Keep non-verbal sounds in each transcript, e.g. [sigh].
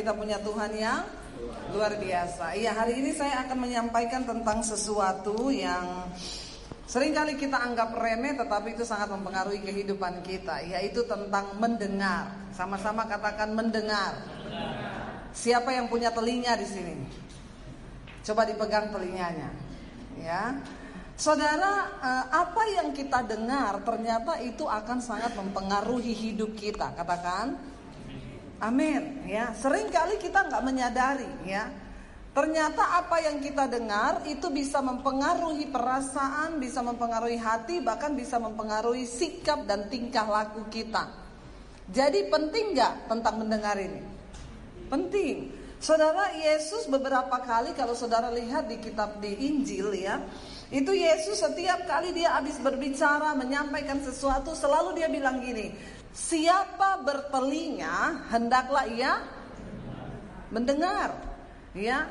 kita punya Tuhan yang luar biasa. Iya, hari ini saya akan menyampaikan tentang sesuatu yang sering kali kita anggap remeh tetapi itu sangat mempengaruhi kehidupan kita, yaitu tentang mendengar. Sama-sama katakan mendengar. Siapa yang punya telinga di sini? Coba dipegang telinganya. Ya. Saudara, eh, apa yang kita dengar ternyata itu akan sangat mempengaruhi hidup kita. Katakan, amin. Ya, sering kali kita nggak menyadari, ya. Ternyata apa yang kita dengar itu bisa mempengaruhi perasaan, bisa mempengaruhi hati, bahkan bisa mempengaruhi sikap dan tingkah laku kita. Jadi penting nggak tentang mendengar ini? Penting. Saudara Yesus beberapa kali kalau saudara lihat di kitab di Injil ya, itu Yesus setiap kali dia habis berbicara, menyampaikan sesuatu, selalu dia bilang gini, siapa bertelinga hendaklah ia mendengar. Ya,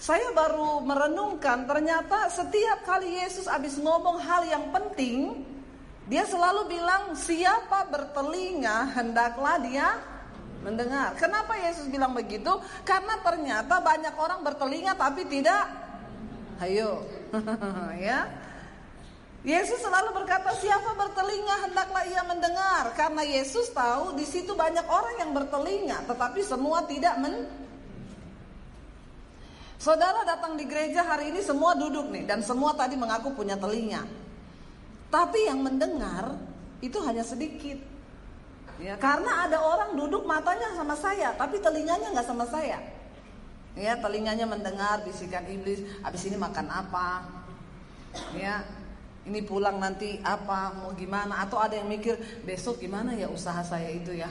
saya baru merenungkan ternyata setiap kali Yesus habis ngomong hal yang penting, dia selalu bilang siapa bertelinga hendaklah dia mendengar. Kenapa Yesus bilang begitu? Karena ternyata banyak orang bertelinga tapi tidak Ayo. [laughs] ya. Yesus selalu berkata, "Siapa bertelinga hendaklah ia mendengar." Karena Yesus tahu di situ banyak orang yang bertelinga, tetapi semua tidak men Saudara datang di gereja hari ini semua duduk nih dan semua tadi mengaku punya telinga. Tapi yang mendengar itu hanya sedikit. Ya, karena ada orang duduk matanya sama saya, tapi telinganya nggak sama saya. Ya, telinganya mendengar bisikan iblis, habis ini makan apa? Ya, ini pulang nanti apa, mau gimana? Atau ada yang mikir, besok gimana ya usaha saya itu ya?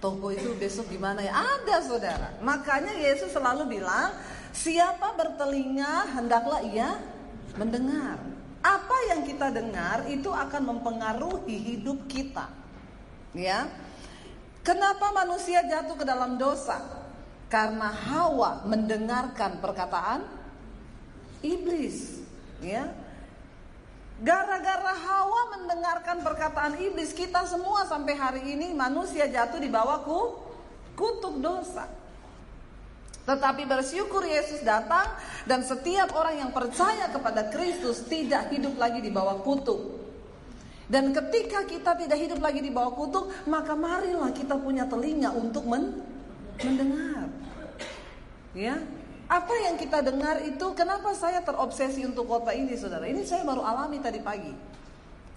Toko itu besok gimana ya? Ada saudara. Makanya Yesus selalu bilang, siapa bertelinga hendaklah ia mendengar. Apa yang kita dengar itu akan mempengaruhi hidup kita. Ya. Kenapa manusia jatuh ke dalam dosa? karena Hawa mendengarkan perkataan iblis, ya. Gara-gara Hawa mendengarkan perkataan iblis, kita semua sampai hari ini manusia jatuh di bawah kutuk dosa. Tetapi bersyukur Yesus datang dan setiap orang yang percaya kepada Kristus tidak hidup lagi di bawah kutuk. Dan ketika kita tidak hidup lagi di bawah kutuk, maka marilah kita punya telinga untuk men mendengar. Ya, apa yang kita dengar itu kenapa saya terobsesi untuk kota ini saudara? Ini saya baru alami tadi pagi.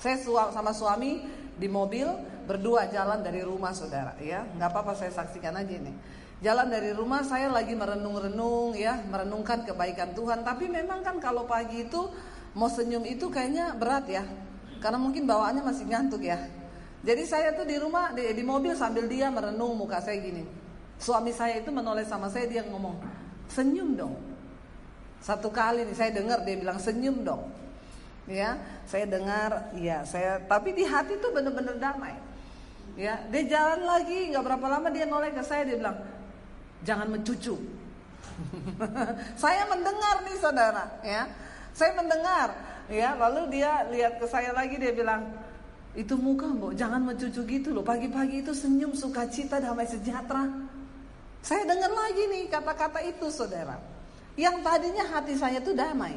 Saya sama suami di mobil berdua jalan dari rumah saudara ya. Nggak apa-apa saya saksikan aja nih jalan dari rumah saya lagi merenung-renung ya merenungkan kebaikan Tuhan. Tapi memang kan kalau pagi itu mau senyum itu kayaknya berat ya. Karena mungkin bawaannya masih ngantuk ya. Jadi saya tuh di rumah di, di mobil sambil dia merenung muka saya gini. Suami saya itu menoleh sama saya dia ngomong, "Senyum dong." Satu kali nih saya dengar dia bilang senyum dong. Ya, saya dengar, ya saya tapi di hati tuh bener-bener damai. Ya, dia jalan lagi, nggak berapa lama dia noleh ke saya dia bilang, "Jangan mencucu." [laughs] saya mendengar nih saudara, ya. Saya mendengar, ya. Lalu dia lihat ke saya lagi dia bilang, itu muka mbok jangan mencucu gitu loh. Pagi-pagi itu senyum sukacita damai sejahtera. Saya dengar lagi nih kata-kata itu saudara. Yang tadinya hati saya tuh damai.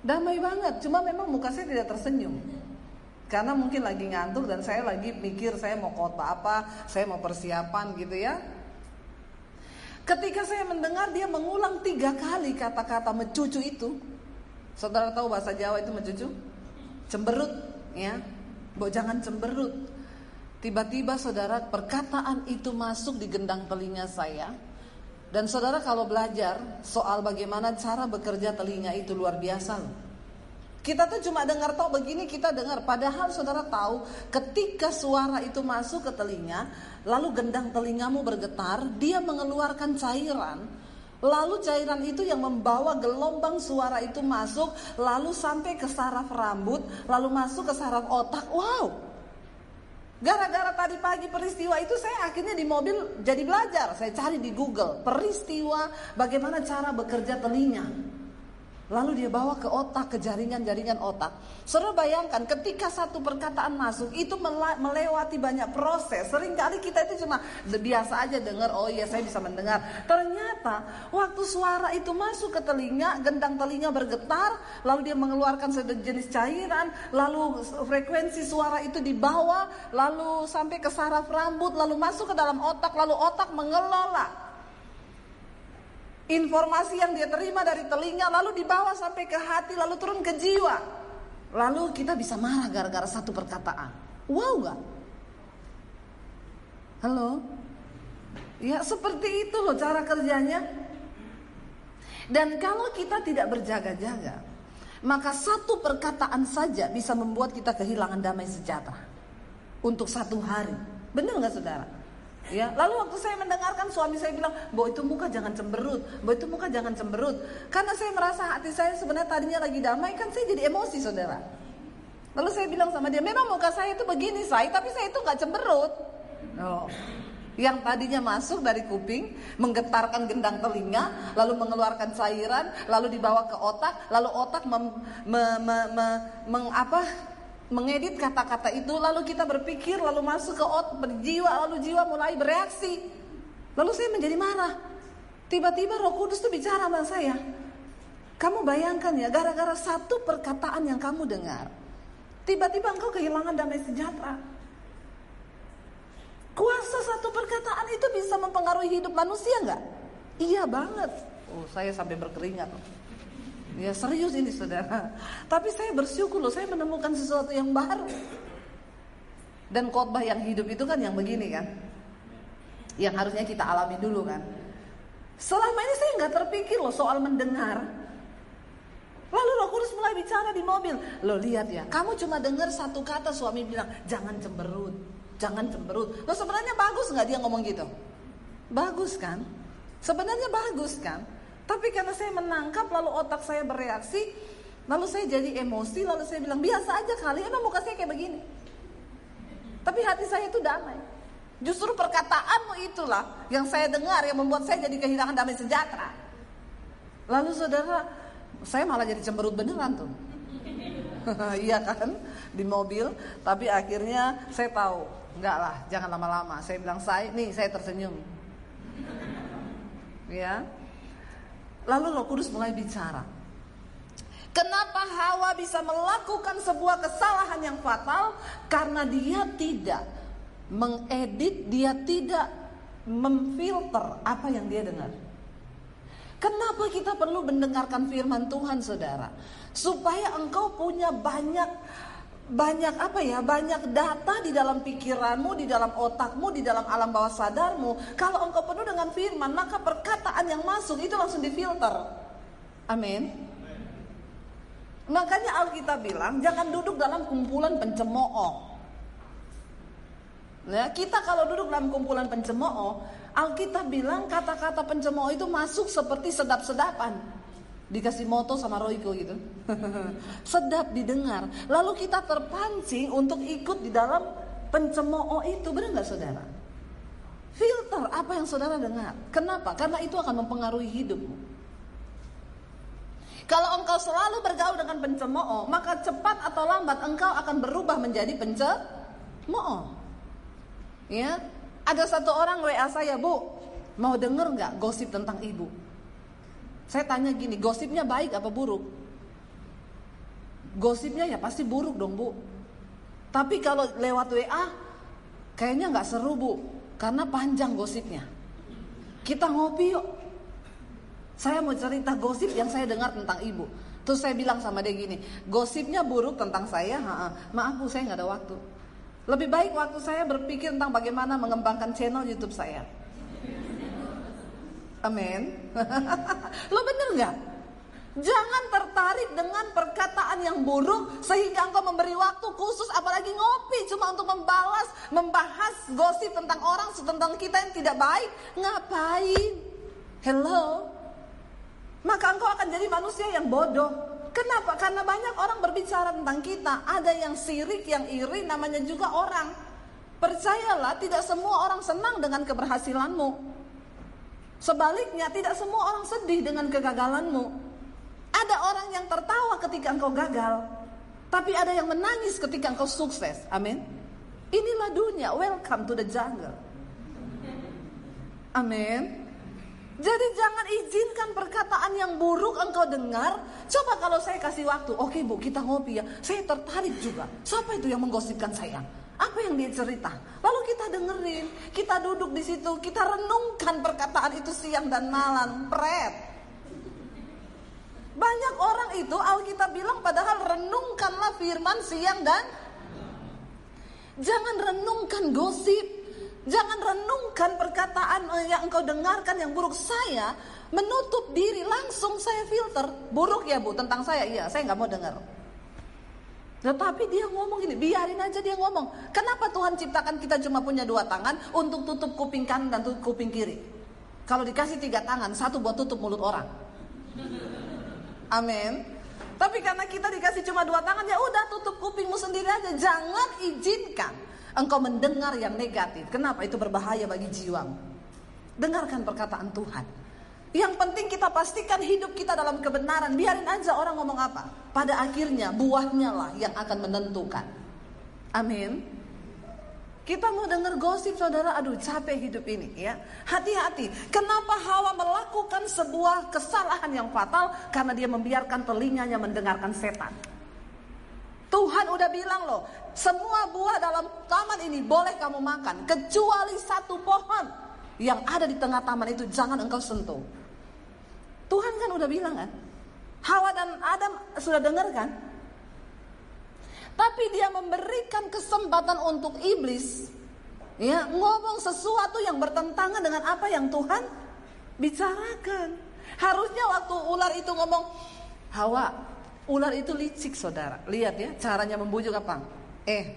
Damai banget, cuma memang muka saya tidak tersenyum. Karena mungkin lagi ngantuk dan saya lagi mikir saya mau kota apa, saya mau persiapan gitu ya. Ketika saya mendengar dia mengulang tiga kali kata-kata mencucu itu. Saudara tahu bahasa Jawa itu mencucu? Cemberut ya. Mbok jangan cemberut. Tiba-tiba saudara perkataan itu masuk di gendang telinga saya. Dan saudara kalau belajar soal bagaimana cara bekerja telinga itu luar biasa kita tuh cuma dengar tau begini kita dengar. Padahal saudara tahu ketika suara itu masuk ke telinga Lalu gendang telingamu bergetar Dia mengeluarkan cairan. Lalu cairan itu yang membawa gelombang suara itu masuk Lalu sampai ke saraf rambut Lalu masuk ke saraf otak. Wow Gara-gara tadi pagi peristiwa itu saya akhirnya di mobil jadi belajar. Saya cari di Google peristiwa bagaimana cara bekerja telinga. Lalu dia bawa ke otak, ke jaringan-jaringan otak. Saudara bayangkan ketika satu perkataan masuk itu melewati banyak proses. Seringkali kita itu cuma biasa aja dengar, oh iya saya bisa mendengar. Ternyata waktu suara itu masuk ke telinga, gendang telinga bergetar, lalu dia mengeluarkan sejenis cairan, lalu frekuensi suara itu dibawa, lalu sampai ke saraf rambut, lalu masuk ke dalam otak, lalu otak mengelola Informasi yang dia terima dari telinga lalu dibawa sampai ke hati lalu turun ke jiwa. Lalu kita bisa marah gara-gara satu perkataan. Wow gak? Halo? Ya seperti itu loh cara kerjanya. Dan kalau kita tidak berjaga-jaga, maka satu perkataan saja bisa membuat kita kehilangan damai sejahtera untuk satu hari. Benar nggak saudara? Ya, lalu waktu saya mendengarkan suami saya bilang, "Bo itu muka jangan cemberut, bo itu muka jangan cemberut." Karena saya merasa hati saya sebenarnya tadinya lagi damai, kan saya jadi emosi, Saudara. Lalu saya bilang sama dia, "Memang muka saya itu begini, saya, tapi saya itu nggak cemberut." Oh. Yang tadinya masuk dari kuping, menggetarkan gendang telinga, lalu mengeluarkan cairan, lalu dibawa ke otak, lalu otak mem, me, me, me, meng, apa, mengedit kata-kata itu lalu kita berpikir lalu masuk ke otak berjiwa lalu jiwa mulai bereaksi. Lalu saya menjadi marah. Tiba-tiba Roh Kudus tuh bicara sama saya kamu bayangkan ya gara-gara satu perkataan yang kamu dengar tiba-tiba engkau kehilangan damai sejahtera. Kuasa satu perkataan itu bisa mempengaruhi hidup manusia nggak? Iya banget. Oh saya sampai berkeringat Ya serius ini saudara. Tapi saya bersyukur loh, saya menemukan sesuatu yang baru. Dan khotbah yang hidup itu kan yang begini kan. Yang harusnya kita alami dulu kan. Selama ini saya nggak terpikir loh soal mendengar. Lalu Roh Kudus mulai bicara di mobil. Lo lihat ya, kamu cuma dengar satu kata suami bilang, jangan cemberut, jangan cemberut. Lo sebenarnya bagus nggak dia ngomong gitu? Bagus kan? Sebenarnya bagus kan? Tapi karena saya menangkap lalu otak saya bereaksi, lalu saya jadi emosi, lalu saya bilang biasa aja kali, emang muka saya kayak begini. Tapi hati saya itu damai. Justru perkataanmu itulah yang saya dengar yang membuat saya jadi kehilangan damai sejahtera. Lalu saudara, saya malah jadi cemberut beneran tuh. [laughs] iya kan di mobil, tapi akhirnya saya tahu, enggak lah, jangan lama-lama. Saya bilang saya, nih saya tersenyum. Ya, Lalu Roh Kudus mulai bicara. Kenapa Hawa bisa melakukan sebuah kesalahan yang fatal? Karena dia tidak mengedit, dia tidak memfilter apa yang dia dengar. Kenapa kita perlu mendengarkan firman Tuhan, saudara? Supaya engkau punya banyak banyak apa ya? Banyak data di dalam pikiranmu di dalam otakmu di dalam alam bawah sadarmu. Kalau engkau penuh dengan firman maka perkataan yang masuk itu langsung difilter. Amin. Makanya Alkitab bilang jangan duduk dalam kumpulan pencemooh. Ya, kita kalau duduk dalam kumpulan pencemooh, Alkitab bilang kata-kata pencemooh itu masuk seperti sedap-sedapan dikasih moto sama Royko gitu. [laughs] Sedap didengar. Lalu kita terpancing untuk ikut di dalam pencemooh itu, benar nggak saudara? Filter apa yang saudara dengar. Kenapa? Karena itu akan mempengaruhi hidupmu. Kalau engkau selalu bergaul dengan pencemooh, maka cepat atau lambat engkau akan berubah menjadi pencemooh. Ya, ada satu orang WA saya, Bu, mau denger nggak gosip tentang ibu? Saya tanya gini, gosipnya baik apa buruk? Gosipnya ya pasti buruk dong bu. Tapi kalau lewat WA, kayaknya nggak seru bu, karena panjang gosipnya. Kita ngopi yuk. Saya mau cerita gosip yang saya dengar tentang ibu. Terus saya bilang sama dia gini, gosipnya buruk tentang saya, ha -ha. maaf bu saya nggak ada waktu. Lebih baik waktu saya berpikir tentang bagaimana mengembangkan channel YouTube saya. Amin. [laughs] Lo bener nggak? Jangan tertarik dengan perkataan yang buruk sehingga engkau memberi waktu khusus apalagi ngopi cuma untuk membalas, membahas gosip tentang orang tentang kita yang tidak baik. Ngapain? Hello. Maka engkau akan jadi manusia yang bodoh. Kenapa? Karena banyak orang berbicara tentang kita. Ada yang sirik, yang iri, namanya juga orang. Percayalah, tidak semua orang senang dengan keberhasilanmu. Sebaliknya, tidak semua orang sedih dengan kegagalanmu. Ada orang yang tertawa ketika engkau gagal, tapi ada yang menangis ketika engkau sukses. Amin. Inilah dunia. Welcome to the jungle. Amin. Jadi jangan izinkan perkataan yang buruk engkau dengar. Coba kalau saya kasih waktu, oke bu kita ngopi ya. Saya tertarik juga. Siapa itu yang menggosipkan saya? Apa yang dia cerita? Lalu kita dengerin, kita duduk di situ, kita renungkan perkataan itu siang dan malam. Pret. Banyak orang itu Alkitab bilang padahal renungkanlah firman siang dan Jangan renungkan gosip. Jangan renungkan perkataan yang engkau dengarkan yang buruk. Saya menutup diri langsung saya filter. Buruk ya bu tentang saya. Iya saya nggak mau dengar. Tetapi dia ngomong gini, biarin aja dia ngomong. Kenapa Tuhan ciptakan kita cuma punya dua tangan untuk tutup kuping kanan dan tutup kuping kiri? Kalau dikasih tiga tangan, satu buat tutup mulut orang. Amin. Tapi karena kita dikasih cuma dua tangan, ya udah tutup kupingmu sendiri aja. Jangan izinkan engkau mendengar yang negatif. Kenapa? Itu berbahaya bagi jiwamu. Dengarkan perkataan Tuhan. Yang penting kita pastikan hidup kita dalam kebenaran. Biarin aja orang ngomong apa. Pada akhirnya buahnya lah yang akan menentukan. Amin. Kita mau dengar gosip saudara, aduh capek hidup ini ya. Hati-hati. Kenapa Hawa melakukan sebuah kesalahan yang fatal? Karena dia membiarkan telinganya mendengarkan setan. Tuhan udah bilang loh, semua buah dalam taman ini boleh kamu makan, kecuali satu pohon yang ada di tengah taman itu jangan engkau sentuh. Tuhan kan udah bilang kan, Hawa dan Adam sudah dengar kan? Tapi dia memberikan kesempatan untuk iblis ya ngomong sesuatu yang bertentangan dengan apa yang Tuhan bicarakan. Harusnya waktu ular itu ngomong, Hawa, Ular itu licik saudara. Lihat ya caranya membujuk apa? Eh,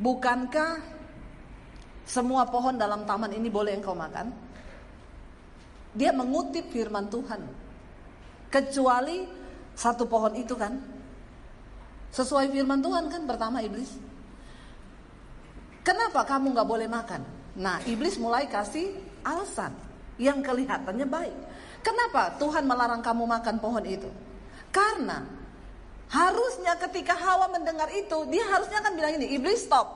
bukankah semua pohon dalam taman ini boleh engkau makan? Dia mengutip firman Tuhan. Kecuali satu pohon itu kan. Sesuai firman Tuhan kan pertama iblis. Kenapa kamu nggak boleh makan? Nah iblis mulai kasih alasan yang kelihatannya baik. Kenapa Tuhan melarang kamu makan pohon itu? Karena harusnya ketika Hawa mendengar itu, dia harusnya kan bilang ini, iblis stop.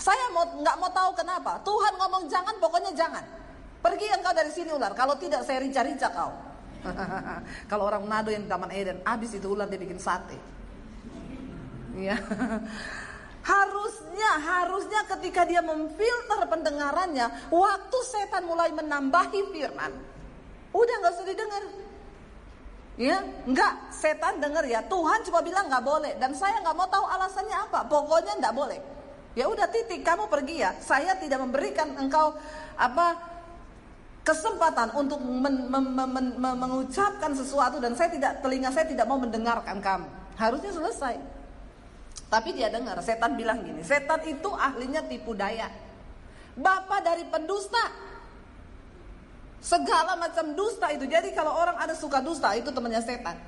Saya mau nggak mau tahu kenapa. Tuhan ngomong jangan, pokoknya jangan. Pergi engkau dari sini ular. Kalau tidak saya rica-rica kau. [laughs] Kalau orang Manado yang di Taman Eden, habis itu ular dia bikin sate. Ya. [laughs] Harusnya, harusnya ketika dia memfilter pendengarannya, waktu setan mulai menambahi firman, udah nggak usah didengar. Ya, enggak, setan dengar ya. Tuhan cuma bilang nggak boleh dan saya nggak mau tahu alasannya apa. Pokoknya nggak boleh. Ya udah titik, kamu pergi ya. Saya tidak memberikan engkau apa kesempatan untuk men, men, men, men, men, mengucapkan sesuatu dan saya tidak telinga saya tidak mau mendengarkan kamu. Harusnya selesai. Tapi dia dengar, setan bilang gini, setan itu ahlinya tipu daya. Bapak dari pendusta, Segala macam dusta itu. Jadi kalau orang ada suka dusta itu temannya setan.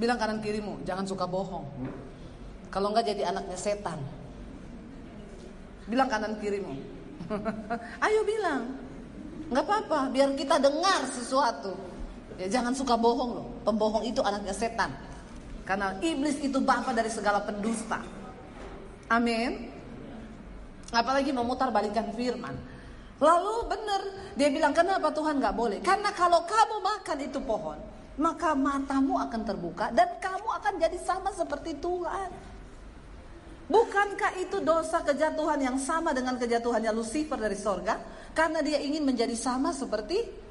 Bilang kanan kirimu, jangan suka bohong. Kalau enggak jadi anaknya setan. Bilang kanan kirimu. [laughs] Ayo bilang. Enggak apa-apa, biar kita dengar sesuatu. Ya jangan suka bohong loh. Pembohong itu anaknya setan. Karena iblis itu bapak dari segala pendusta. Amin. Apalagi memutar balikan firman. Lalu benar dia bilang kenapa Tuhan nggak boleh? Karena kalau kamu makan itu pohon, maka matamu akan terbuka dan kamu akan jadi sama seperti Tuhan. Bukankah itu dosa kejatuhan yang sama dengan kejatuhannya Lucifer dari sorga? Karena dia ingin menjadi sama seperti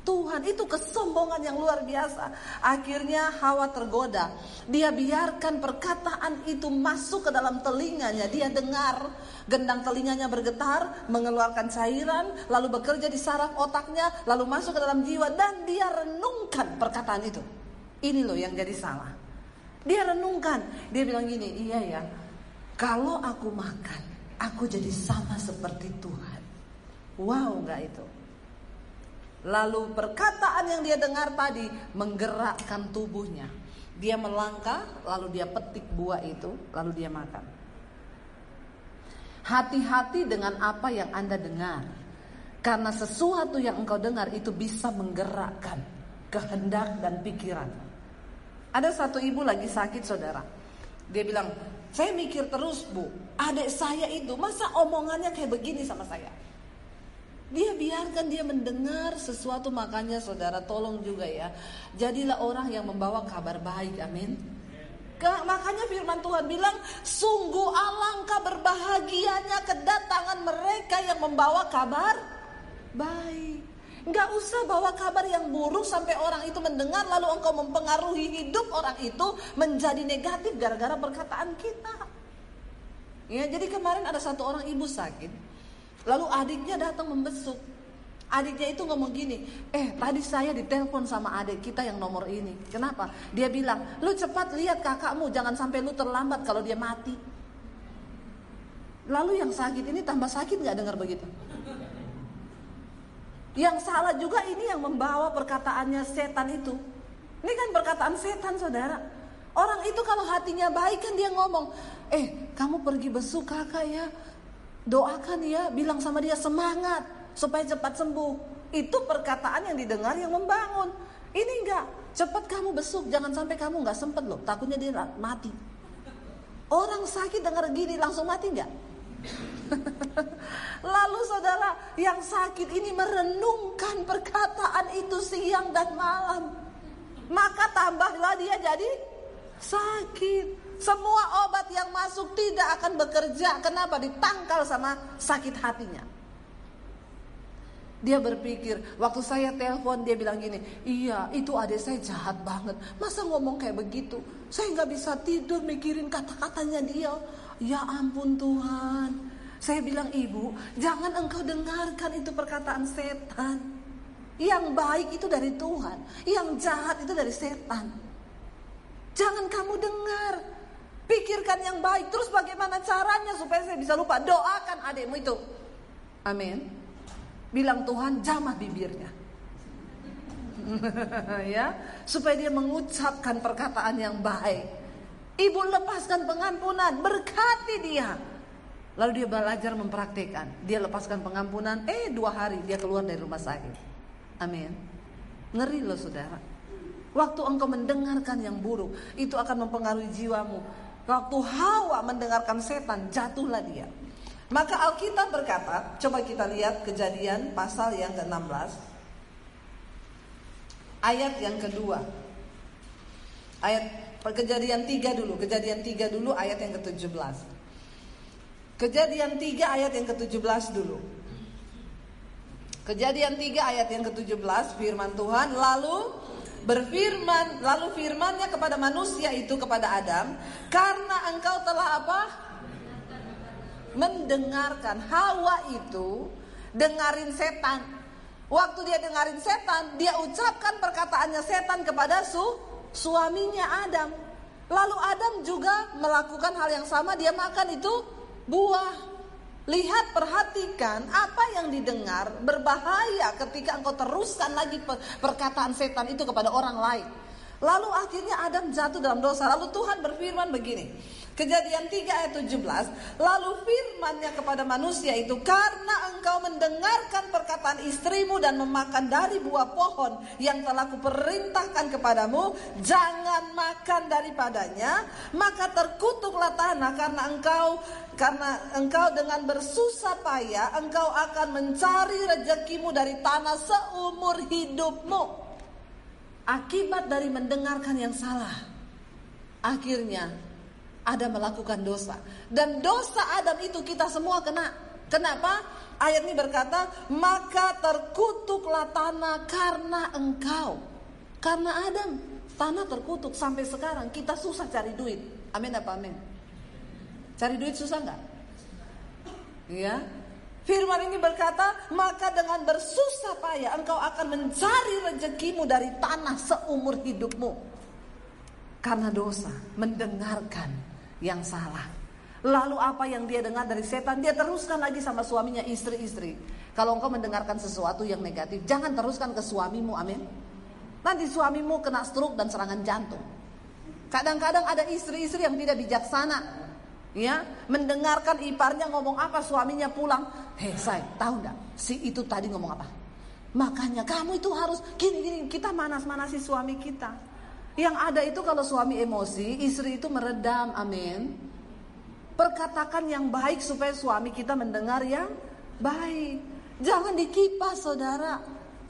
Tuhan itu kesombongan yang luar biasa. Akhirnya Hawa tergoda. Dia biarkan perkataan itu masuk ke dalam telinganya. Dia dengar gendang telinganya bergetar, mengeluarkan cairan, lalu bekerja di saraf otaknya, lalu masuk ke dalam jiwa dan dia renungkan perkataan itu. Ini loh yang jadi salah. Dia renungkan. Dia bilang gini, iya ya. Kalau aku makan, aku jadi sama seperti Tuhan. Wow, enggak itu? Lalu perkataan yang dia dengar tadi menggerakkan tubuhnya. Dia melangkah, lalu dia petik buah itu, lalu dia makan. Hati-hati dengan apa yang Anda dengar. Karena sesuatu yang engkau dengar itu bisa menggerakkan kehendak dan pikiran. Ada satu ibu lagi sakit saudara. Dia bilang, saya mikir terus bu, adik saya itu masa omongannya kayak begini sama saya. Dia biarkan dia mendengar sesuatu makanya saudara tolong juga ya. Jadilah orang yang membawa kabar baik, amin. Makanya firman Tuhan bilang, sungguh alangkah berbahagianya kedatangan mereka yang membawa kabar baik. Nggak usah bawa kabar yang buruk sampai orang itu mendengar lalu engkau mempengaruhi hidup orang itu menjadi negatif gara-gara perkataan kita. Ya, jadi kemarin ada satu orang ibu sakit, lalu adiknya datang membesuk. Adiknya itu ngomong gini, eh tadi saya ditelepon sama adik kita yang nomor ini. Kenapa? Dia bilang, lu cepat lihat kakakmu, jangan sampai lu terlambat kalau dia mati. Lalu yang sakit ini tambah sakit nggak dengar begitu? Yang salah juga ini yang membawa perkataannya setan itu. Ini kan perkataan setan saudara. Orang itu kalau hatinya baik kan dia ngomong, eh kamu pergi besuk kakak ya, doakan ya, bilang sama dia semangat supaya cepat sembuh. Itu perkataan yang didengar yang membangun. Ini enggak, cepat kamu besuk, jangan sampai kamu nggak sempet loh, takutnya dia mati. Orang sakit dengar gini langsung mati enggak? [laughs] Lalu saudara yang sakit ini merenungkan perkataan itu siang dan malam. Maka tambahlah dia jadi sakit. Semua obat yang masuk tidak akan bekerja. Kenapa? Ditangkal sama sakit hatinya. Dia berpikir, waktu saya telepon dia bilang gini, iya itu adik saya jahat banget. Masa ngomong kayak begitu? Saya nggak bisa tidur mikirin kata-katanya dia. Ya ampun Tuhan. Saya bilang ibu, jangan engkau dengarkan itu perkataan setan. Yang baik itu dari Tuhan, yang jahat itu dari setan. Jangan kamu dengar. Pikirkan yang baik. Terus bagaimana caranya supaya saya bisa lupa? Doakan adikmu itu. Amin. Bilang Tuhan jamah bibirnya. [laughs] ya, supaya dia mengucapkan perkataan yang baik. Ibu lepaskan pengampunan, berkati dia. Lalu dia belajar mempraktekkan. Dia lepaskan pengampunan, eh dua hari dia keluar dari rumah sakit. Amin. Ngeri loh saudara. Waktu engkau mendengarkan yang buruk, itu akan mempengaruhi jiwamu. Waktu Hawa mendengarkan setan, jatuhlah dia. Maka Alkitab berkata, coba kita lihat kejadian pasal yang ke-16. Ayat yang kedua. Ayat Kejadian 3 dulu, kejadian 3 dulu ayat yang ke-17. Kejadian 3 ayat yang ke-17 dulu. Kejadian 3 ayat yang ke-17 firman Tuhan lalu berfirman lalu firmannya kepada manusia itu kepada Adam karena engkau telah apa? mendengarkan Hawa itu dengarin setan. Waktu dia dengarin setan, dia ucapkan perkataannya setan kepada su suaminya Adam. Lalu Adam juga melakukan hal yang sama, dia makan itu buah. Lihat, perhatikan apa yang didengar berbahaya ketika engkau teruskan lagi perkataan setan itu kepada orang lain. Lalu akhirnya Adam jatuh dalam dosa. Lalu Tuhan berfirman begini. Kejadian 3 ayat 17 Lalu firmannya kepada manusia itu Karena engkau mendengarkan perkataan istrimu Dan memakan dari buah pohon Yang telah kuperintahkan kepadamu Jangan makan daripadanya Maka terkutuklah tanah Karena engkau karena engkau dengan bersusah payah Engkau akan mencari rezekimu dari tanah seumur hidupmu Akibat dari mendengarkan yang salah Akhirnya Adam melakukan dosa. Dan dosa Adam itu kita semua kena. Kenapa? Ayat ini berkata, maka terkutuklah tanah karena engkau. Karena Adam, tanah terkutuk sampai sekarang kita susah cari duit. Amin apa amin? Cari duit susah nggak? Ya, Firman ini berkata, maka dengan bersusah payah engkau akan mencari rezekimu dari tanah seumur hidupmu. Karena dosa, mendengarkan yang salah. Lalu apa yang dia dengar dari setan dia teruskan lagi sama suaminya istri-istri. Kalau engkau mendengarkan sesuatu yang negatif, jangan teruskan ke suamimu, amin. Nanti suamimu kena stroke dan serangan jantung. Kadang-kadang ada istri-istri yang tidak bijaksana, ya, mendengarkan iparnya ngomong apa, suaminya pulang, hei saya tahu nggak, si itu tadi ngomong apa? Makanya kamu itu harus gini-gini kita manas-manasi suami kita. Yang ada itu kalau suami emosi, istri itu meredam. Amin. Perkatakan yang baik supaya suami kita mendengar yang baik. Jangan dikipas saudara.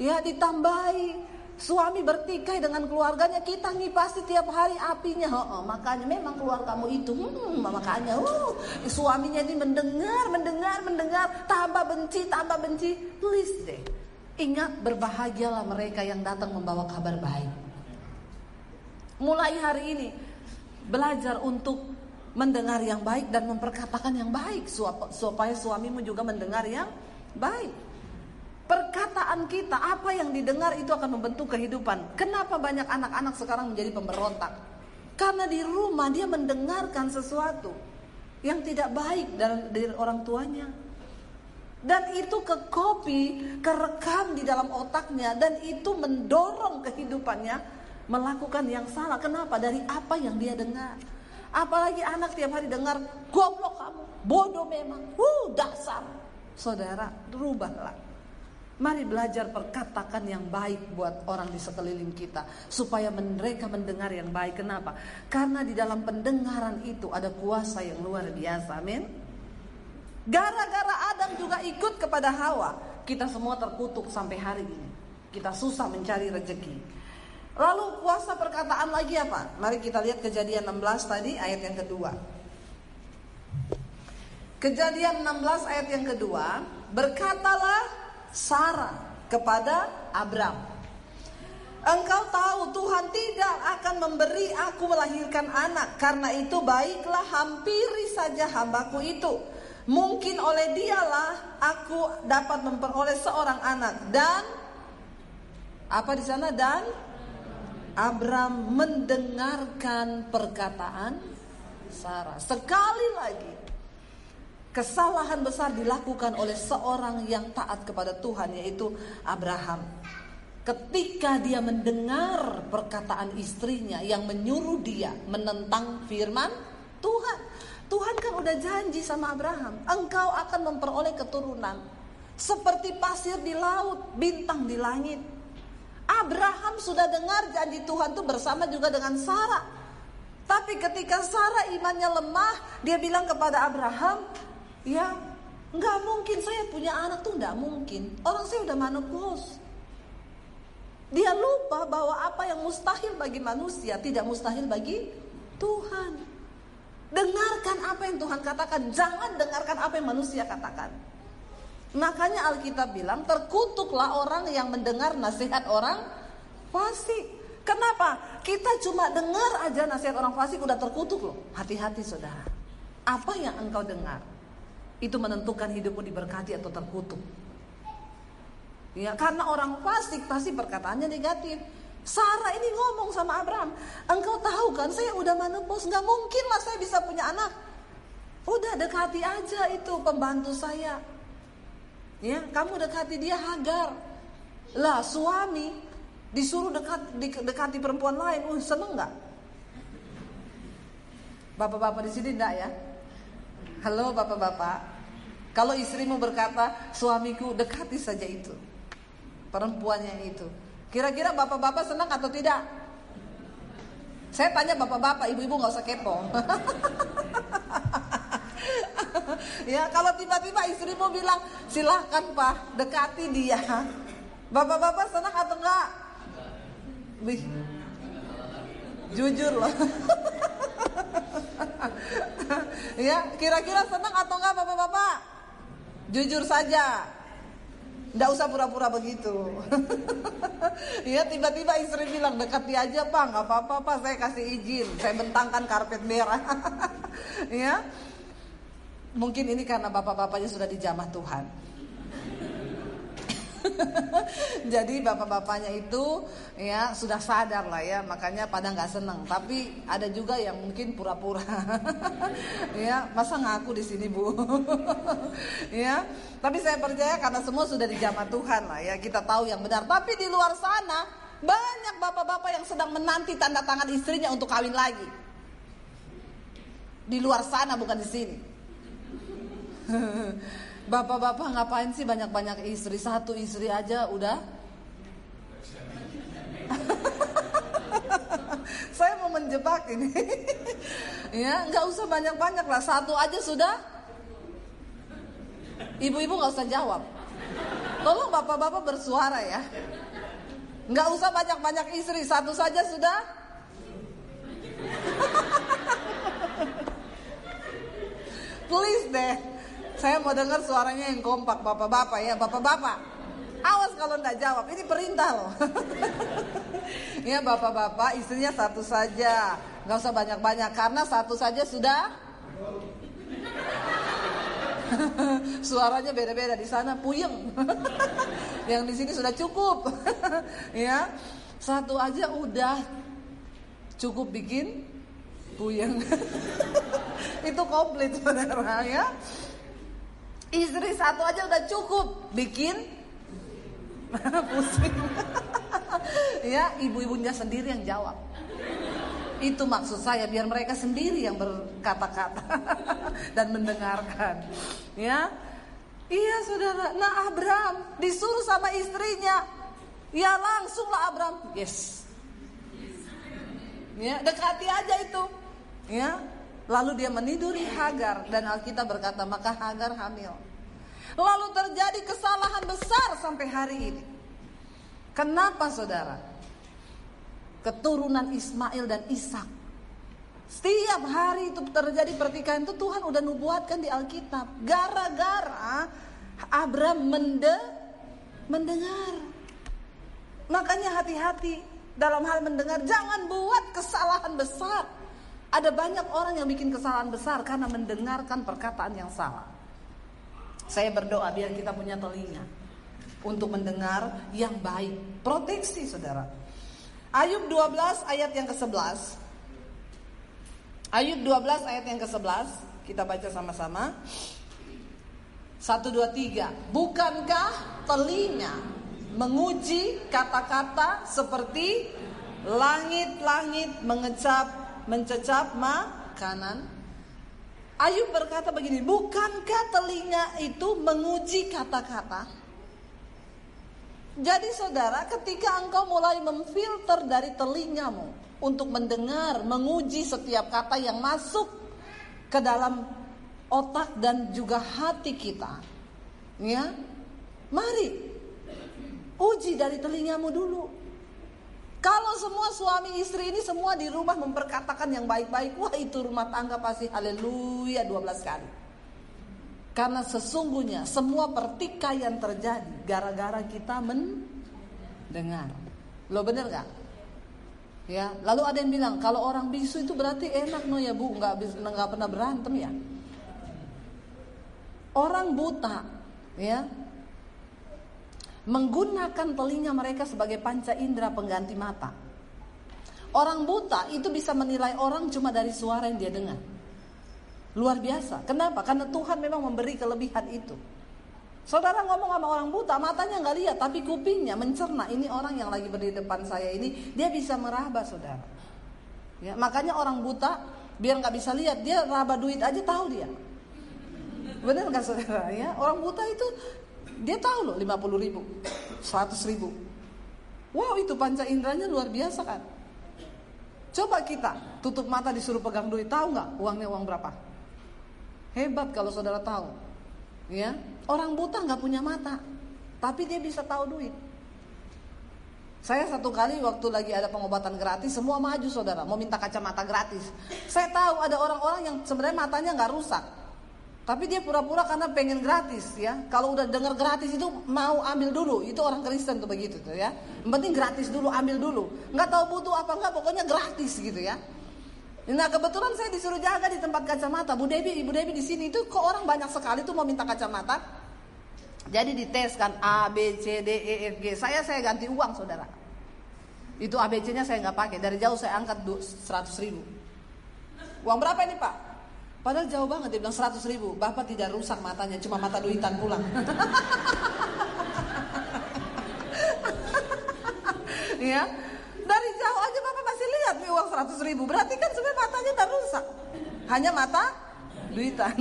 Ya ditambahi. Suami bertikai dengan keluarganya, kita ngipasi tiap hari apinya. Oh, oh, makanya memang keluar kamu itu, hmm, makanya uh, suaminya ini mendengar, mendengar, mendengar, tambah benci, tambah benci. Please deh, Ingat berbahagialah mereka yang datang membawa kabar baik. Mulai hari ini belajar untuk mendengar yang baik dan memperkatakan yang baik supaya suamimu juga mendengar yang baik. Perkataan kita, apa yang didengar itu akan membentuk kehidupan. Kenapa banyak anak-anak sekarang menjadi pemberontak? Karena di rumah dia mendengarkan sesuatu yang tidak baik dari orang tuanya. Dan itu ke copy, kerekam di dalam otaknya dan itu mendorong kehidupannya melakukan yang salah. Kenapa? Dari apa yang dia dengar. Apalagi anak tiap hari dengar goblok kamu, bodoh memang. Uh, dasar. Saudara, rubahlah. Mari belajar perkatakan yang baik buat orang di sekeliling kita supaya mereka mendengar yang baik. Kenapa? Karena di dalam pendengaran itu ada kuasa yang luar biasa. Amin. Gara-gara Adam juga ikut kepada Hawa, kita semua terkutuk sampai hari ini. Kita susah mencari rezeki. Lalu kuasa perkataan lagi apa? Mari kita lihat kejadian 16 tadi ayat yang kedua. Kejadian 16 ayat yang kedua, berkatalah Sarah kepada Abram. Engkau tahu Tuhan tidak akan memberi aku melahirkan anak Karena itu baiklah hampiri saja hambaku itu Mungkin oleh dialah aku dapat memperoleh seorang anak dan apa di sana dan Abram mendengarkan perkataan Sarah. Sekali lagi kesalahan besar dilakukan oleh seorang yang taat kepada Tuhan yaitu Abraham. Ketika dia mendengar perkataan istrinya yang menyuruh dia menentang firman Tuhan. Tuhan kan udah janji sama Abraham, engkau akan memperoleh keturunan seperti pasir di laut, bintang di langit. Abraham sudah dengar janji Tuhan itu bersama juga dengan Sarah. Tapi ketika Sarah imannya lemah, dia bilang kepada Abraham, ya nggak mungkin saya punya anak tuh nggak mungkin. Orang saya udah menopause. Dia lupa bahwa apa yang mustahil bagi manusia tidak mustahil bagi Tuhan. Dengarkan apa yang Tuhan katakan, jangan dengarkan apa yang manusia katakan. Makanya Alkitab bilang terkutuklah orang yang mendengar nasihat orang fasik. Kenapa? Kita cuma dengar aja nasihat orang fasik udah terkutuk loh. Hati-hati saudara. Apa yang engkau dengar itu menentukan hidupmu diberkati atau terkutuk. Ya, karena orang fasik pasti perkataannya negatif. Sarah ini ngomong sama Abraham, engkau tahu kan saya udah menepus, nggak mungkin lah saya bisa punya anak. Udah dekati aja itu pembantu saya. Ya, kamu dekati dia Hagar. Lah suami disuruh dekat dekati perempuan lain, uh seneng nggak? Bapak-bapak di sini enggak ya? Halo bapak-bapak. Kalau istrimu berkata, suamiku dekati saja itu. Perempuannya itu. Kira-kira bapak-bapak senang atau tidak? Saya tanya bapak-bapak, ibu-ibu nggak usah kepo. [laughs] ya kalau tiba-tiba istrimu bilang silahkan pak dekati dia, bapak-bapak senang atau enggak? Wih, jujur loh. [laughs] ya kira-kira senang atau enggak bapak-bapak? Jujur saja. Nggak usah pura-pura begitu. [laughs] ya tiba-tiba istri bilang dekati aja pak, nggak apa-apa pak, saya kasih izin, saya bentangkan karpet merah. [laughs] ya, mungkin ini karena bapak-bapaknya sudah dijamah Tuhan. [laughs] Jadi bapak-bapaknya itu ya sudah sadar lah ya, makanya pada nggak seneng. Tapi ada juga yang mungkin pura-pura. [laughs] ya, masa ngaku di sini bu? [laughs] ya, tapi saya percaya karena semua sudah dijamah Tuhan lah ya, kita tahu yang benar. Tapi di luar sana banyak bapak-bapak yang sedang menanti tanda tangan istrinya untuk kawin lagi. Di luar sana bukan di sini. Bapak-bapak ngapain sih banyak-banyak istri? Satu istri aja udah. [laughs] Saya mau menjebak ini. [laughs] ya, nggak usah banyak-banyak lah. Satu aja sudah. Ibu-ibu nggak usah jawab. Tolong bapak-bapak bersuara ya. Nggak usah banyak-banyak istri, satu saja sudah. [laughs] Please deh, saya mau dengar suaranya yang kompak bapak-bapak ya, bapak-bapak. Awas kalau nggak jawab, ini perintah loh. [laughs] ya bapak-bapak, istrinya satu saja, nggak usah banyak-banyak karena satu saja sudah. [laughs] Suaranya beda-beda di sana puyeng. [laughs] Yang di sini sudah cukup. ya. Satu aja udah cukup bikin puyeng. Itu komplit saudara ya. Istri satu aja udah cukup bikin [laughs] pusing. ya, ibu-ibunya sendiri yang jawab. Itu maksud saya biar mereka sendiri yang berkata-kata [laughs] dan mendengarkan. Ya. Iya saudara, nah Abraham disuruh sama istrinya. Ya langsunglah Abraham, yes. Ya, dekati aja itu. Ya. Lalu dia meniduri Hagar dan Alkitab berkata maka Hagar hamil. Lalu terjadi kesalahan besar sampai hari ini. Kenapa saudara? Keturunan Ismail dan Ishak. Setiap hari itu terjadi pertikaian itu Tuhan udah nubuatkan di Alkitab. Gara-gara Abraham mende mendengar. Makanya hati-hati dalam hal mendengar. Jangan buat kesalahan besar. Ada banyak orang yang bikin kesalahan besar karena mendengarkan perkataan yang salah. Saya berdoa biar kita punya telinga untuk mendengar yang baik. Proteksi saudara. Ayub 12 ayat yang ke-11. Ayub 12 ayat yang ke-11. Kita baca sama-sama. 1, 2, 3. Bukankah telinga menguji kata-kata seperti langit-langit mengecap, mencecap makanan? Ayub berkata begini, bukankah telinga itu menguji kata-kata? Jadi saudara, ketika engkau mulai memfilter dari telingamu untuk mendengar, menguji setiap kata yang masuk ke dalam otak dan juga hati kita. Ya. Mari uji dari telingamu dulu. Kalau semua suami istri ini semua di rumah memperkatakan yang baik-baik, wah itu rumah tangga pasti haleluya 12 kali. Karena sesungguhnya semua pertikaian terjadi gara-gara kita mendengar. Lo bener gak? Ya, lalu ada yang bilang kalau orang bisu itu berarti enak no ya bu, nggak nggak pernah berantem ya. Orang buta, ya, menggunakan telinga mereka sebagai panca indera pengganti mata. Orang buta itu bisa menilai orang cuma dari suara yang dia dengar. Luar biasa. Kenapa? Karena Tuhan memang memberi kelebihan itu. Saudara ngomong sama orang buta, matanya nggak lihat, tapi kupingnya mencerna. Ini orang yang lagi berdiri depan saya ini, dia bisa meraba, saudara. Ya, makanya orang buta biar nggak bisa lihat, dia raba duit aja tahu dia. Benar nggak saudara? Ya, orang buta itu dia tahu loh 50 ribu, 100 ribu. Wow itu panca inderanya luar biasa kan. Coba kita tutup mata disuruh pegang duit, tahu nggak uangnya uang berapa? Hebat kalau saudara tahu. Ya, orang buta nggak punya mata, tapi dia bisa tahu duit. Saya satu kali waktu lagi ada pengobatan gratis, semua maju saudara, mau minta kacamata gratis. Saya tahu ada orang-orang yang sebenarnya matanya nggak rusak, tapi dia pura-pura karena pengen gratis ya. Kalau udah dengar gratis itu mau ambil dulu. Itu orang Kristen tuh begitu tuh ya. Yang penting gratis dulu, ambil dulu. Nggak tahu butuh apa enggak, pokoknya gratis gitu ya. Nah kebetulan saya disuruh jaga di tempat kacamata. Bu Debi, Ibu Debi di sini itu kok orang banyak sekali tuh mau minta kacamata. Jadi dites kan A, B, C, D, E, F, G. Saya saya ganti uang saudara. Itu ABC-nya saya nggak pakai. Dari jauh saya angkat 100 ribu. Uang berapa ini Pak? Padahal jauh banget, dia bilang 100 ribu. Bapak tidak rusak matanya, cuma mata duitan pulang. [laughs] ya, dari jauh aja Bapak masih lihat nih uang 100 ribu. Berarti kan sebenarnya matanya tak rusak. Hanya mata duitan.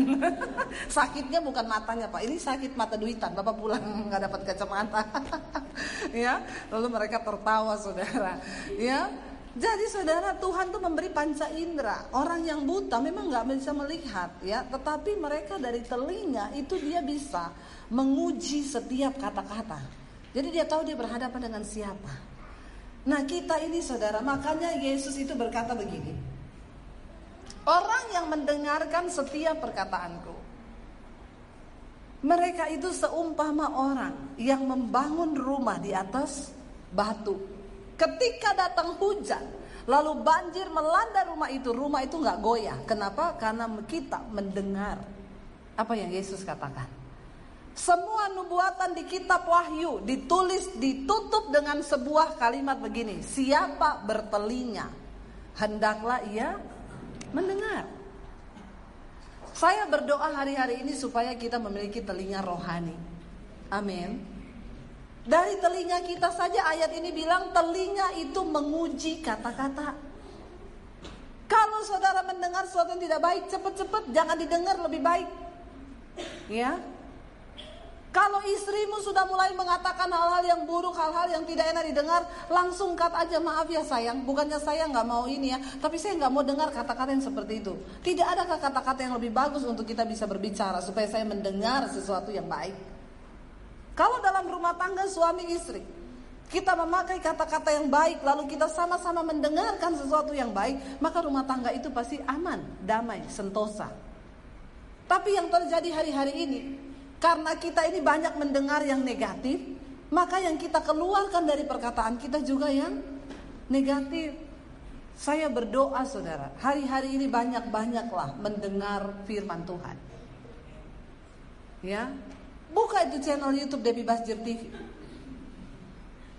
[laughs] Sakitnya bukan matanya pak, ini sakit mata duitan. Bapak pulang [laughs] nggak dapat kacamata, ya. Lalu mereka tertawa saudara, ya. Jadi saudara Tuhan tuh memberi panca indera. Orang yang buta memang nggak bisa melihat, ya. Tetapi mereka dari telinga itu dia bisa menguji setiap kata-kata. Jadi dia tahu dia berhadapan dengan siapa. Nah kita ini saudara, makanya Yesus itu berkata begini. Orang yang mendengarkan setiap perkataanku. Mereka itu seumpama orang yang membangun rumah di atas batu. Ketika datang hujan, lalu banjir melanda rumah itu, rumah itu nggak goyah. Kenapa? Karena kita mendengar apa yang Yesus katakan. Semua nubuatan di kitab Wahyu ditulis ditutup dengan sebuah kalimat begini, siapa bertelinga hendaklah ia mendengar. Saya berdoa hari-hari ini supaya kita memiliki telinga rohani. Amin. Dari telinga kita saja ayat ini bilang telinga itu menguji kata-kata. Kalau saudara mendengar sesuatu yang tidak baik, cepat-cepat jangan didengar lebih baik. Ya, kalau istrimu sudah mulai mengatakan hal-hal yang buruk, hal-hal yang tidak enak didengar, langsung kat aja maaf ya sayang. Bukannya saya nggak mau ini ya, tapi saya nggak mau dengar kata-kata yang seperti itu. Tidak ada kata-kata yang lebih bagus untuk kita bisa berbicara supaya saya mendengar sesuatu yang baik. Kalau dalam rumah tangga suami istri, kita memakai kata-kata yang baik, lalu kita sama-sama mendengarkan sesuatu yang baik, maka rumah tangga itu pasti aman, damai, sentosa. Tapi yang terjadi hari-hari ini, karena kita ini banyak mendengar yang negatif, maka yang kita keluarkan dari perkataan kita juga yang negatif. Saya berdoa saudara, hari-hari ini banyak-banyaklah mendengar firman Tuhan. Ya, buka itu channel YouTube Debbie Basjir TV.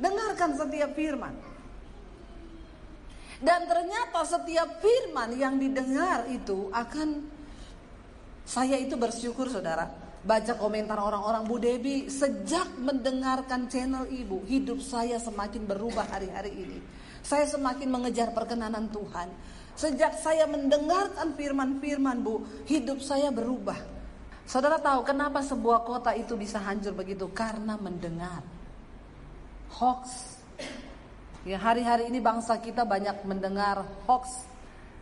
Dengarkan setiap firman. Dan ternyata setiap firman yang didengar itu akan saya itu bersyukur saudara baca komentar orang-orang Bu Debi sejak mendengarkan channel Ibu hidup saya semakin berubah hari-hari ini saya semakin mengejar perkenanan Tuhan sejak saya mendengarkan firman-firman Bu hidup saya berubah saudara tahu kenapa sebuah kota itu bisa hancur begitu karena mendengar hoax ya hari-hari ini bangsa kita banyak mendengar hoax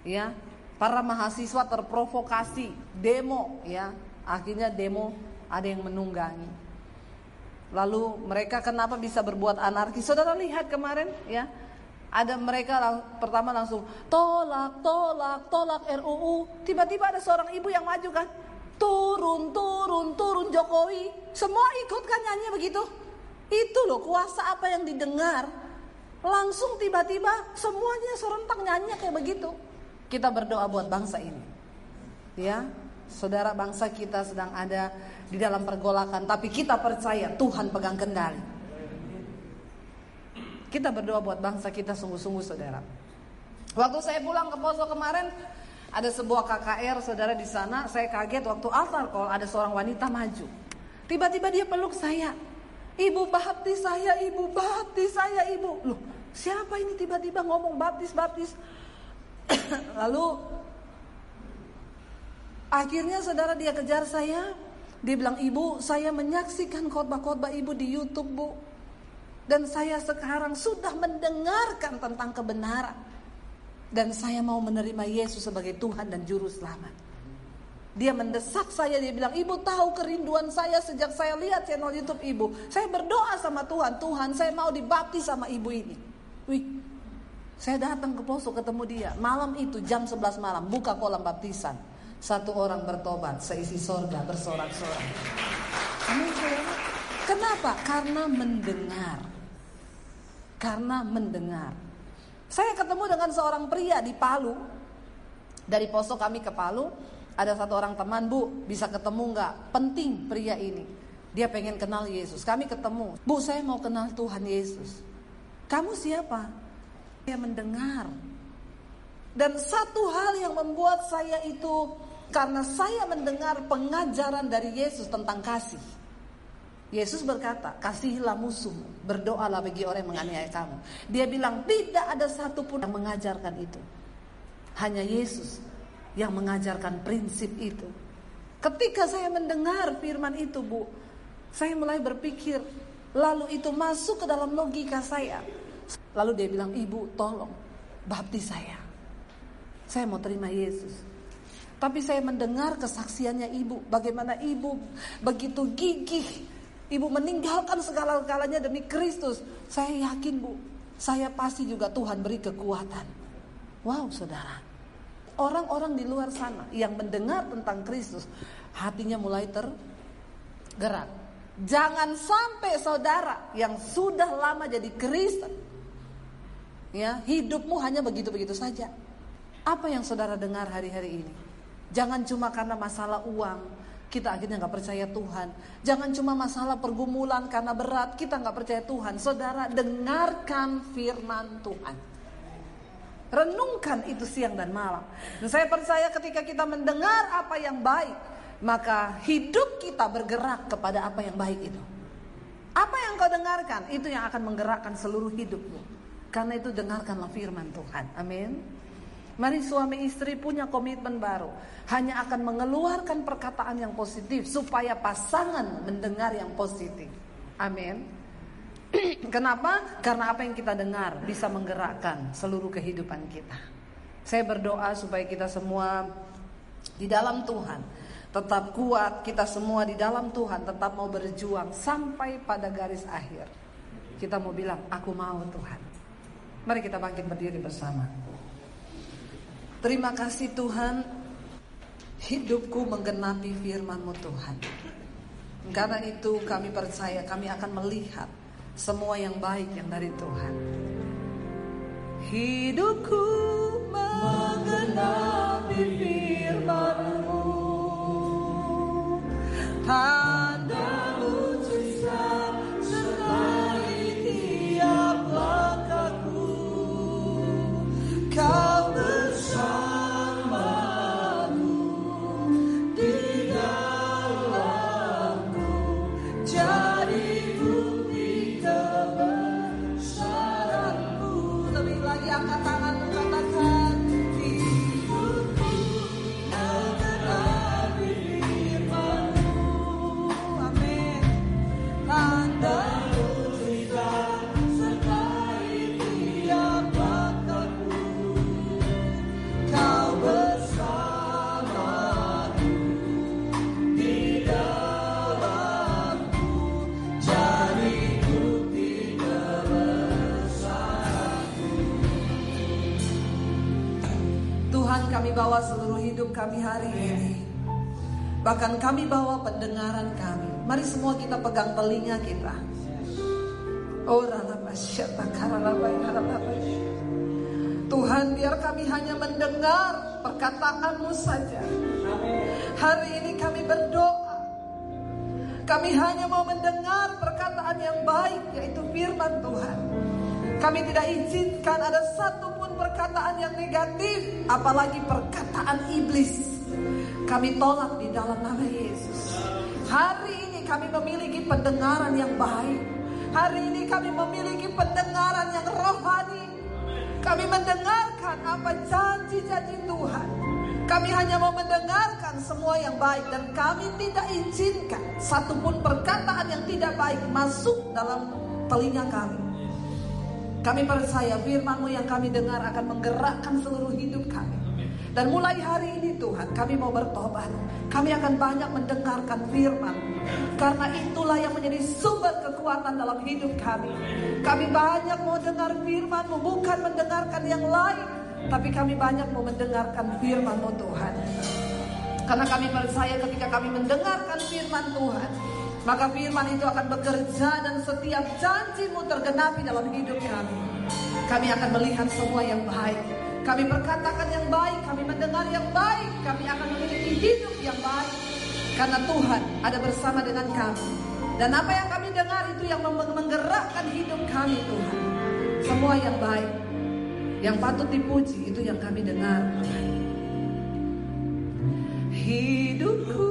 ya para mahasiswa terprovokasi demo ya Akhirnya demo ada yang menunggangi. Lalu mereka kenapa bisa berbuat anarki? Saudara lihat kemarin ya. Ada mereka lang pertama langsung tolak, tolak, tolak RUU. Tiba-tiba ada seorang ibu yang maju kan. Turun, turun, turun Jokowi. Semua ikut kan nyanyi begitu. Itu loh kuasa apa yang didengar. Langsung tiba-tiba semuanya serentak nyanyi kayak begitu. Kita berdoa buat bangsa ini. Ya, Saudara bangsa kita sedang ada di dalam pergolakan, tapi kita percaya Tuhan pegang kendali. Kita berdoa buat bangsa kita sungguh-sungguh saudara. Waktu saya pulang ke Poso kemarin, ada sebuah KKR saudara di sana, saya kaget waktu altar call ada seorang wanita maju. Tiba-tiba dia peluk saya. Ibu baptis saya, ibu baptis saya, ibu. Loh, siapa ini tiba-tiba ngomong baptis, baptis? [coughs] Lalu Akhirnya saudara dia kejar saya. Dia bilang, ibu saya menyaksikan khotbah-khotbah ibu di Youtube bu. Dan saya sekarang sudah mendengarkan tentang kebenaran. Dan saya mau menerima Yesus sebagai Tuhan dan Juru Selamat. Dia mendesak saya, dia bilang, ibu tahu kerinduan saya sejak saya lihat channel Youtube ibu. Saya berdoa sama Tuhan, Tuhan saya mau dibaptis sama ibu ini. Wih, saya datang ke Poso ketemu dia. Malam itu jam 11 malam buka kolam baptisan. Satu orang bertobat, seisi sorga bersorak-sorak. Kenapa? Karena mendengar. Karena mendengar. Saya ketemu dengan seorang pria di Palu. Dari Poso kami ke Palu. Ada satu orang teman, Bu, bisa ketemu nggak? Penting pria ini. Dia pengen kenal Yesus. Kami ketemu. Bu, saya mau kenal Tuhan Yesus. Kamu siapa? Saya mendengar. Dan satu hal yang membuat saya itu karena saya mendengar pengajaran dari Yesus tentang kasih. Yesus berkata, kasihilah musuhmu, berdoalah bagi orang yang menganiaya kamu. Dia bilang, tidak ada satupun yang mengajarkan itu. Hanya Yesus yang mengajarkan prinsip itu. Ketika saya mendengar firman itu, Bu, saya mulai berpikir, lalu itu masuk ke dalam logika saya. Lalu dia bilang, "Ibu, tolong baptis saya. Saya mau terima Yesus." Tapi saya mendengar kesaksiannya ibu, bagaimana ibu begitu gigih. Ibu meninggalkan segala-galanya demi Kristus. Saya yakin bu, saya pasti juga Tuhan beri kekuatan. Wow saudara, orang-orang di luar sana yang mendengar tentang Kristus, hatinya mulai tergerak. Jangan sampai saudara yang sudah lama jadi Kristen, ya hidupmu hanya begitu-begitu saja. Apa yang saudara dengar hari-hari ini? Jangan cuma karena masalah uang kita akhirnya nggak percaya Tuhan. Jangan cuma masalah pergumulan karena berat kita nggak percaya Tuhan. Saudara dengarkan firman Tuhan. Renungkan itu siang dan malam. Dan saya percaya ketika kita mendengar apa yang baik, maka hidup kita bergerak kepada apa yang baik itu. Apa yang kau dengarkan itu yang akan menggerakkan seluruh hidupmu. Karena itu dengarkanlah firman Tuhan. Amin. Mari suami istri punya komitmen baru. Hanya akan mengeluarkan perkataan yang positif supaya pasangan mendengar yang positif. Amin. [clears throat] Kenapa? Karena apa yang kita dengar bisa menggerakkan seluruh kehidupan kita. Saya berdoa supaya kita semua di dalam Tuhan tetap kuat, kita semua di dalam Tuhan tetap mau berjuang sampai pada garis akhir. Kita mau bilang, aku mau Tuhan. Mari kita bangkit berdiri bersama. Terima kasih Tuhan. Hidupku menggenapi firman-Mu Tuhan. Karena itu kami percaya kami akan melihat Semua yang baik yang dari Tuhan. Hidupku menggenapi firman-Mu bawa seluruh hidup kami hari ini. Bahkan kami bawa pendengaran kami. Mari semua kita pegang telinga kita. Oh, Tuhan biar kami hanya mendengar perkataanmu saja. Hari ini kami berdoa. Kami hanya mau mendengar perkataan yang baik yaitu firman Tuhan. Kami tidak izinkan ada satu perkataan yang negatif, apalagi perkataan iblis. Kami tolak di dalam nama Yesus. Hari ini kami memiliki pendengaran yang baik. Hari ini kami memiliki pendengaran yang rohani. Kami mendengarkan apa janji-janji Tuhan. Kami hanya mau mendengarkan semua yang baik dan kami tidak izinkan satupun perkataan yang tidak baik masuk dalam telinga kami. Kami percaya firman-Mu yang kami dengar akan menggerakkan seluruh hidup kami. Dan mulai hari ini Tuhan kami mau bertobat. Kami akan banyak mendengarkan firman. Karena itulah yang menjadi sumber kekuatan dalam hidup kami. Kami banyak mau dengar firman-Mu bukan mendengarkan yang lain. Tapi kami banyak mau mendengarkan firman-Mu Tuhan. Karena kami percaya ketika kami mendengarkan firman Tuhan. Maka firman itu akan bekerja dan setiap janjimu tergenapi dalam hidup kami. Kami akan melihat semua yang baik. Kami perkatakan yang baik, kami mendengar yang baik. Kami akan memiliki hidup yang baik. Karena Tuhan ada bersama dengan kami. Dan apa yang kami dengar itu yang menggerakkan hidup kami Tuhan. Semua yang baik. Yang patut dipuji itu yang kami dengar Hidupku